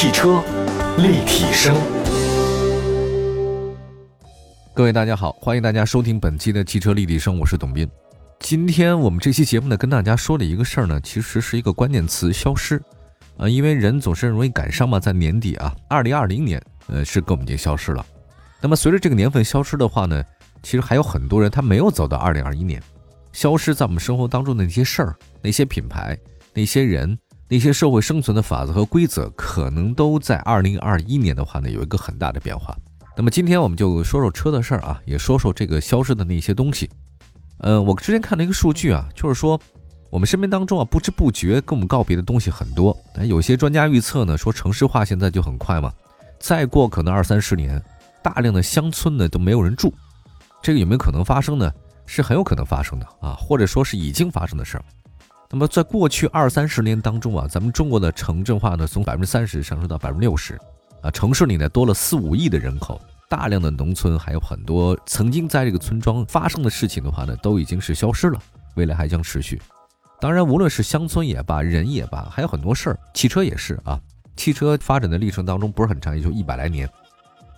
汽车立体声，各位大家好，欢迎大家收听本期的汽车立体声，我是董斌。今天我们这期节目呢，跟大家说的一个事儿呢，其实是一个关键词——消失。啊，因为人总是容易赶上嘛，在年底啊，二零二零年，呃，是跟我们已经消失了。那么随着这个年份消失的话呢，其实还有很多人他没有走到二零二一年，消失在我们生活当中的那些事儿、那些品牌、那些人、那些社会生存的法则和规则，可能都在二零二一年的话呢，有一个很大的变化。那么今天我们就说说车的事儿啊，也说说这个消失的那些东西。嗯，我之前看了一个数据啊，就是说我们身边当中啊，不知不觉跟我们告别的东西很多。有些专家预测呢，说城市化现在就很快嘛，再过可能二三十年。大量的乡村呢都没有人住，这个有没有可能发生呢？是很有可能发生的啊，或者说是已经发生的事儿。那么在过去二三十年当中啊，咱们中国的城镇化呢从百分之三十上升到百分之六十，啊，城市里呢多了四五亿的人口，大量的农村还有很多曾经在这个村庄发生的事情的话呢，都已经是消失了，未来还将持续。当然，无论是乡村也罢，人也罢，还有很多事儿，汽车也是啊，汽车发展的历程当中不是很长，也就一百来年。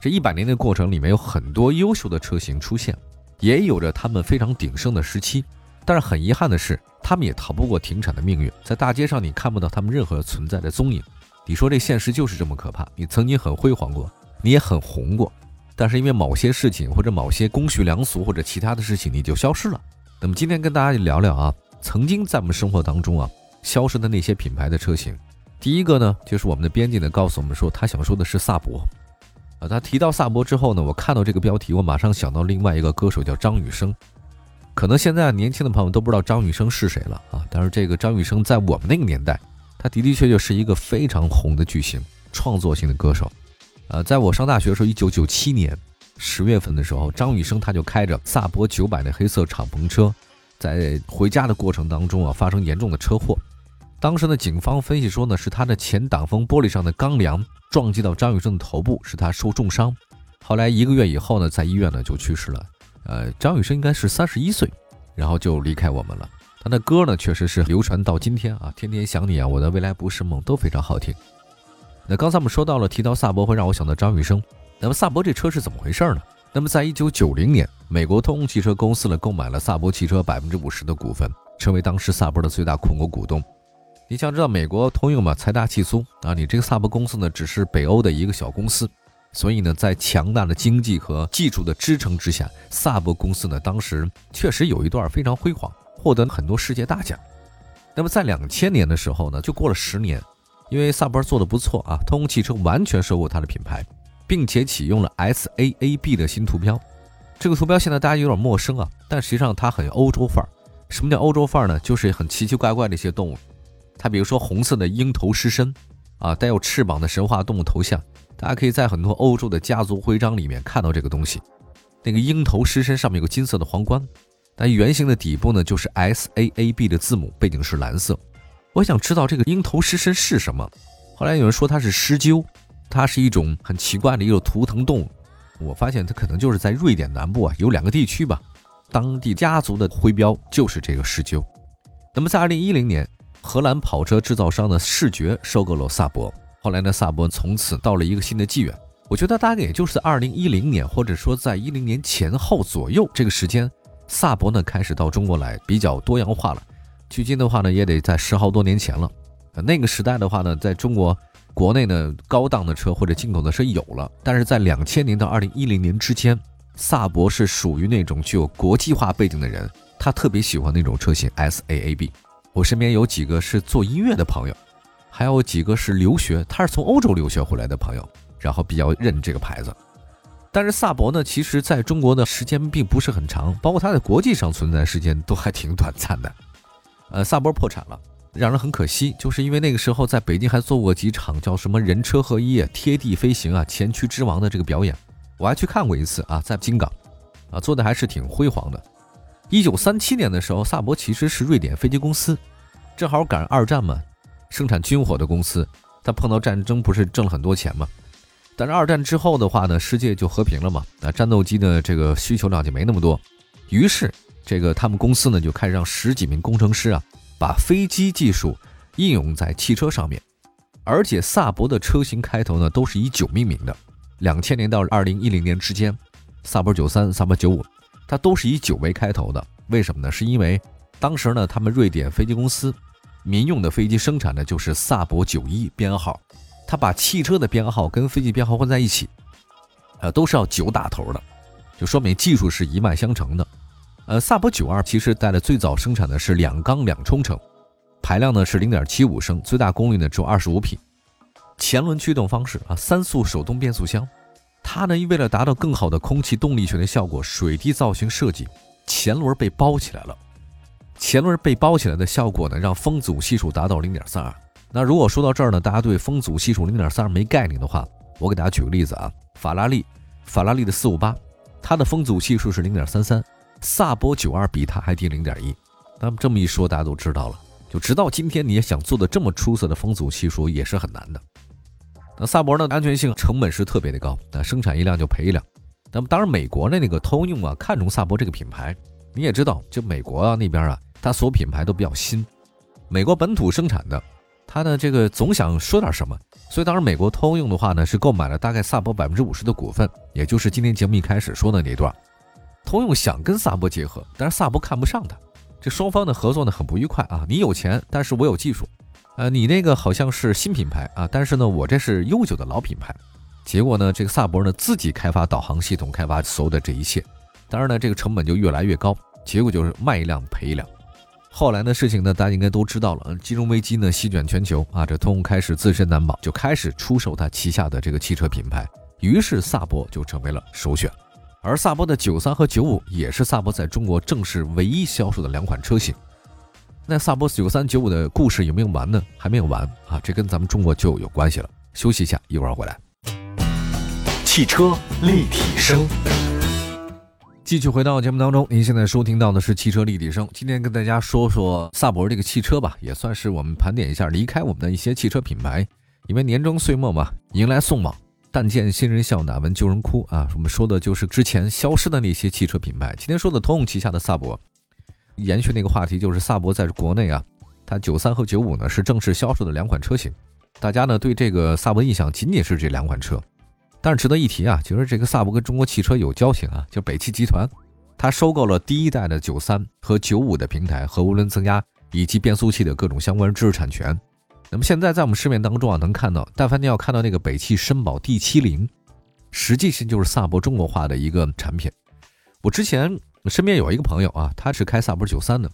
这一百年的过程里面有很多优秀的车型出现，也有着他们非常鼎盛的时期，但是很遗憾的是，他们也逃不过停产的命运。在大街上你看不到他们任何存在的踪影。你说这现实就是这么可怕？你曾经很辉煌过，你也很红过，但是因为某些事情或者某些公序良俗或者其他的事情，你就消失了。那么今天跟大家聊聊啊，曾经在我们生活当中啊消失的那些品牌的车型。第一个呢，就是我们的编辑呢告诉我们说，他想说的是萨博。啊，他提到萨博之后呢，我看到这个标题，我马上想到另外一个歌手叫张雨生。可能现在年轻的朋友都不知道张雨生是谁了啊，但是这个张雨生在我们那个年代，他的的确确是一个非常红的巨星，创作型的歌手。呃，在我上大学的时候，一九九七年十月份的时候，张雨生他就开着萨博九百的黑色敞篷车，在回家的过程当中啊，发生严重的车祸。当时呢，警方分析说呢，是他的前挡风玻璃上的钢梁撞击到张雨生的头部，使他受重伤。后来一个月以后呢，在医院呢就去世了。呃，张雨生应该是三十一岁，然后就离开我们了。他的歌呢，确实是流传到今天啊，天天想你啊，我的未来不是梦都非常好听。那刚才我们说到了，提到萨博会让我想到张雨生。那么萨博这车是怎么回事呢？那么在一九九零年，美国通用汽车公司呢购买了萨博汽车百分之五十的股份，成为当时萨博的最大控股股东。你想知道美国通用嘛，财大气粗啊！你这个萨博公司呢，只是北欧的一个小公司，所以呢，在强大的经济和技术的支撑之下，萨博公司呢，当时确实有一段非常辉煌，获得了很多世界大奖。那么在两千年的时候呢，就过了十年，因为萨博做的不错啊，通用汽车完全收购它的品牌，并且启用了 SAAB 的新图标。这个图标现在大家有点陌生啊，但实际上它很欧洲范儿。什么叫欧洲范儿呢？就是很奇奇怪怪的一些动物。它比如说红色的鹰头狮身，啊，带有翅膀的神话动物头像，大家可以在很多欧洲的家族徽章里面看到这个东西。那个鹰头狮身上面有个金色的皇冠，但圆形的底部呢就是 S A A B 的字母，背景是蓝色。我想知道这个鹰头狮身是什么。后来有人说它是狮鹫，它是一种很奇怪的一种图腾动物。我发现它可能就是在瑞典南部啊有两个地区吧，当地家族的徽标就是这个狮鹫。那么在二零一零年。荷兰跑车制造商的视觉收购了萨博，后来呢，萨博从此到了一个新的纪元。我觉得大概也就是二零一零年，或者说在一零年前后左右这个时间，萨博呢开始到中国来，比较多样化了。距今的话呢，也得在十好多年前了。那个时代的话呢，在中国国内呢，高档的车或者进口的车有了，但是在两千年到二零一零年之间，萨博是属于那种具有国际化背景的人，他特别喜欢那种车型 SAAB。我身边有几个是做音乐的朋友，还有几个是留学，他是从欧洲留学回来的朋友，然后比较认这个牌子。但是萨博呢，其实在中国的时间并不是很长，包括它在国际上存在时间都还挺短暂的。呃，萨博破产了，让人很可惜，就是因为那个时候在北京还做过几场叫什么人车合一、啊贴地飞行啊、前驱之王的这个表演，我还去看过一次啊，在京港，啊，做的还是挺辉煌的。一九三七年的时候，萨博其实是瑞典飞机公司，正好赶上二战嘛，生产军火的公司。他碰到战争不是挣了很多钱嘛？但是二战之后的话呢，世界就和平了嘛，那战斗机的这个需求量就没那么多。于是这个他们公司呢就开始让十几名工程师啊，把飞机技术应用在汽车上面。而且萨博的车型开头呢都是以九命名的。两千年到二零一零年之间，萨博九三、萨博九五，它都是以九为开头的。为什么呢？是因为当时呢，他们瑞典飞机公司民用的飞机生产的就是萨博九一编号，他把汽车的编号跟飞机编号混在一起，呃，都是要九打头的，就说明技术是一脉相承的。呃，萨博九二其实带的最早生产的是两缸两冲程，排量呢是零点七五升，最大功率呢只有二十五匹，前轮驱动方式啊，三速手动变速箱。它呢为了达到更好的空气动力学的效果，水滴造型设计，前轮被包起来了。前轮被包起来的效果呢，让风阻系数达到零点三二。那如果说到这儿呢，大家对风阻系数零点三二没概念的话，我给大家举个例子啊，法拉利，法拉利的四五八，它的风阻系数是零点三三。萨博九二比它还低零点一，那么这么一说，大家都知道了。就直到今天，你也想做的这么出色的风阻系数也是很难的。那萨博呢，安全性成本是特别的高，那生产一辆就赔一辆。那么当然，美国的那个通用啊，看中萨博这个品牌，你也知道，就美国啊那边啊，它所有品牌都比较新，美国本土生产的，它呢这个总想说点什么，所以当时美国通用的话呢，是购买了大概萨博百分之五十的股份，也就是今天节目一开始说的那段。通用想跟萨博结合，但是萨博看不上他，这双方的合作呢很不愉快啊！你有钱，但是我有技术，呃，你那个好像是新品牌啊，但是呢我这是悠久的老品牌。结果呢，这个萨博呢自己开发导航系统，开发所有的这一切，当然呢这个成本就越来越高，结果就是卖一辆赔一辆。后来的事情呢，大家应该都知道了，金融危机呢席卷全球啊，这通用开始自身难保，就开始出售它旗下的这个汽车品牌，于是萨博就成为了首选。而萨博的九三和九五也是萨博在中国正式唯一销售的两款车型。那萨博九三九五的故事有没有完呢？还没有完啊！这跟咱们中国就有关系了。休息一下，一会儿回来。汽车立体声，继续回到节目当中。您现在收听到的是汽车立体声。今天跟大家说说萨博这个汽车吧，也算是我们盘点一下离开我们的一些汽车品牌，因为年终岁末嘛，迎来送往。但见新人笑，哪闻旧人哭啊！我们说的就是之前消失的那些汽车品牌。今天说的通用旗下的萨博，延续那个话题，就是萨博在国内啊，它九三和九五呢是正式销售的两款车型。大家呢对这个萨博印象仅仅是这两款车，但是值得一提啊，其实这个萨博跟中国汽车有交情啊，就北汽集团，它收购了第一代的九三和九五的平台和涡轮增压以及变速器的各种相关知识产权。那么现在在我们市面当中啊，能看到，但凡你要看到那个北汽绅宝 D 七零，实际上就是萨博中国化的一个产品。我之前身边有一个朋友啊，他是开萨博九三的，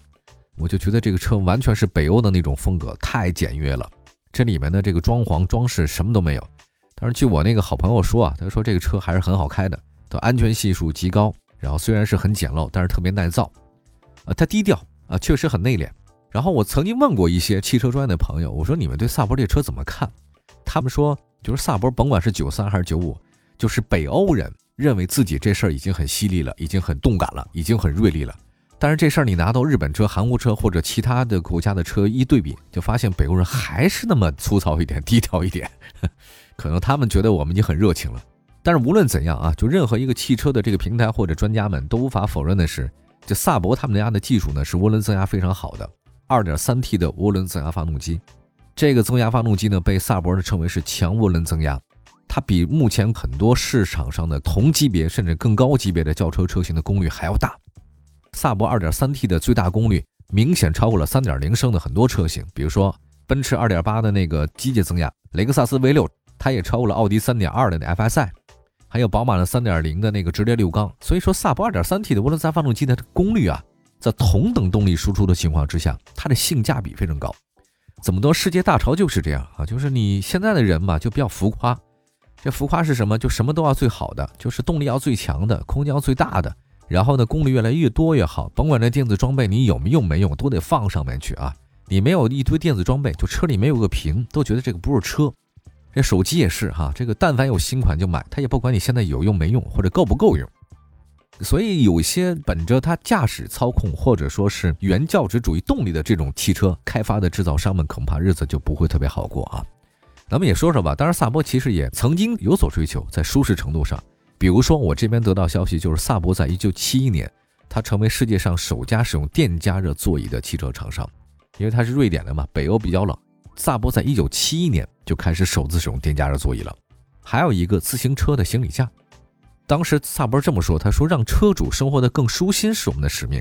我就觉得这个车完全是北欧的那种风格，太简约了。这里面的这个装潢装饰什么都没有。但是据我那个好朋友说啊，他说这个车还是很好开的，的安全系数极高。然后虽然是很简陋，但是特别耐造。啊，它低调啊，确实很内敛。然后我曾经问过一些汽车专业的朋友，我说你们对萨博这车怎么看？他们说，就是萨博甭管是九三还是九五，就是北欧人认为自己这事儿已经很犀利了，已经很动感了，已经很锐利了。但是这事儿你拿到日本车、韩国车或者其他的国家的车一对比，就发现北欧人还是那么粗糙一点、低调一点。可能他们觉得我们已经很热情了。但是无论怎样啊，就任何一个汽车的这个平台或者专家们都无法否认的是，这萨博他们家的技术呢是涡轮增压非常好的。2.3T 的涡轮增压发动机，这个增压发动机呢，被萨博呢称为是强涡轮增压，它比目前很多市场上的同级别甚至更高级别的轿车车型的功率还要大。萨博 2.3T 的最大功率明显超过了3.0升的很多车型，比如说奔驰2.8的那个机械增压，雷克萨斯 V6，它也超过了奥迪3.2的那 FSI，还有宝马的3.0的那个直列六缸。所以说，萨博 2.3T 的涡轮增压发动机的功率啊。在同等动力输出的情况之下，它的性价比非常高。怎么多世界大潮就是这样啊，就是你现在的人嘛，就比较浮夸。这浮夸是什么？就什么都要最好的，就是动力要最强的，空间要最大的，然后呢，功率越来越多越好。甭管这电子装备你有没用没用，都得放上面去啊。你没有一堆电子装备，就车里没有个屏，都觉得这个不是车。这手机也是哈，这个但凡有新款就买，他也不管你现在有用没用或者够不够用。所以有些本着它驾驶操控或者说是原教旨主义动力的这种汽车开发的制造商们，恐怕日子就不会特别好过啊。咱们也说说吧，当然萨博其实也曾经有所追求，在舒适程度上，比如说我这边得到消息，就是萨博在一九七一年，它成为世界上首家使用电加热座椅的汽车厂商，因为它是瑞典的嘛，北欧比较冷，萨博在一九七一年就开始首次使用电加热座椅了。还有一个自行车的行李架，当时萨博这么说：“他说让车主生活的更舒心是我们的使命。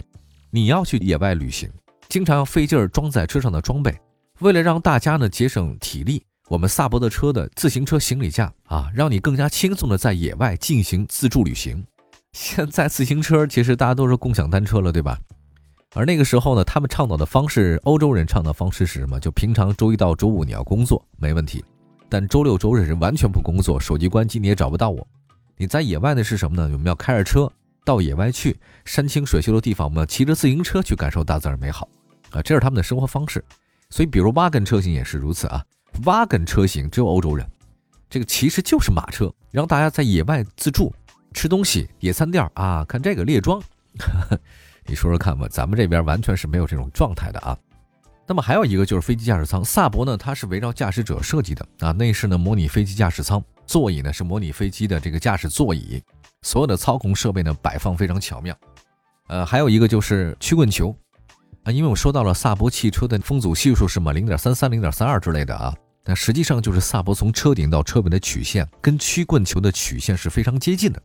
你要去野外旅行，经常要费劲儿装在车上的装备，为了让大家呢节省体力，我们萨博的车的自行车行李架啊，让你更加轻松的在野外进行自助旅行。现在自行车其实大家都是共享单车了，对吧？”而那个时候呢，他们倡导的方式，欧洲人倡导方式是什么？就平常周一到周五你要工作没问题，但周六周日是完全不工作，手机关机你也找不到我。你在野外的是什么呢？我们要开着车到野外去，山清水秀的地方，我们要骑着自行车去感受大自然美好啊，这是他们的生活方式。所以，比如挖根车型也是如此啊，Wagon 车型只有欧洲人，这个其实就是马车，让大家在野外自助吃东西，野餐垫啊，看这个列装。你说说看吧，咱们这边完全是没有这种状态的啊。那么还有一个就是飞机驾驶舱，萨博呢它是围绕驾驶者设计的啊，内饰呢模拟飞机驾驶舱，座椅呢是模拟飞机的这个驾驶座椅，所有的操控设备呢摆放非常巧妙。呃，还有一个就是曲棍球啊，因为我说到了萨博汽车的风阻系数是嘛零点三三、零点三二之类的啊，但实际上就是萨博从车顶到车尾的曲线跟曲棍球的曲线是非常接近的。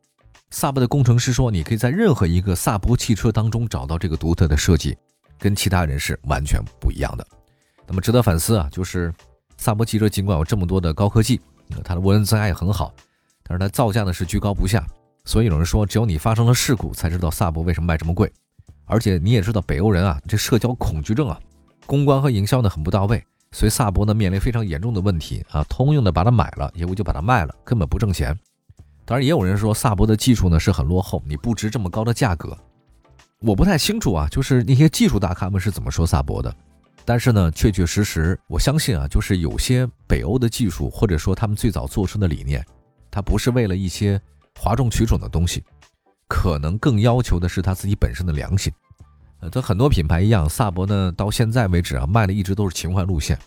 萨博的工程师说：“你可以在任何一个萨博汽车当中找到这个独特的设计，跟其他人是完全不一样的。那么值得反思啊，就是萨博汽车尽管有这么多的高科技，它的涡轮增压也很好，但是它造价呢是居高不下。所以有人说，只有你发生了事故才知道萨博为什么卖这么贵。而且你也知道，北欧人啊，这社交恐惧症啊，公关和营销呢很不到位，所以萨博呢面临非常严重的问题啊。通用的把它买了，业务就把它卖了，根本不挣钱。”当然，也有人说萨博的技术呢是很落后，你不值这么高的价格。我不太清楚啊，就是那些技术大咖们是怎么说萨博的。但是呢，确确实实，我相信啊，就是有些北欧的技术，或者说他们最早做出的理念，它不是为了一些哗众取宠的东西，可能更要求的是他自己本身的良心。呃，跟很多品牌一样，萨博呢到现在为止啊，卖的一直都是情怀路线。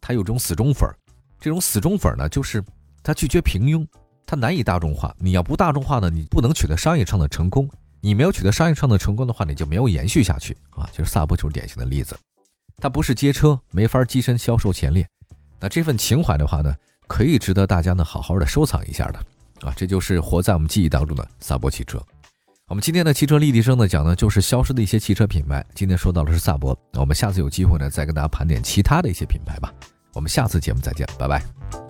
它有种死忠粉儿，这种死忠粉儿呢，就是他拒绝平庸。它难以大众化，你要不大众化呢，你不能取得商业上的成功。你没有取得商业上的成功的话，你就没有延续下去啊。就是萨博就是典型的例子，它不是街车，没法跻身销售前列。那这份情怀的话呢，可以值得大家呢好好的收藏一下的啊。这就是活在我们记忆当中的萨博汽车。我们今天的汽车立体声呢讲的就是消失的一些汽车品牌。今天说到的是萨博，那我们下次有机会呢再跟大家盘点其他的一些品牌吧。我们下次节目再见，拜拜。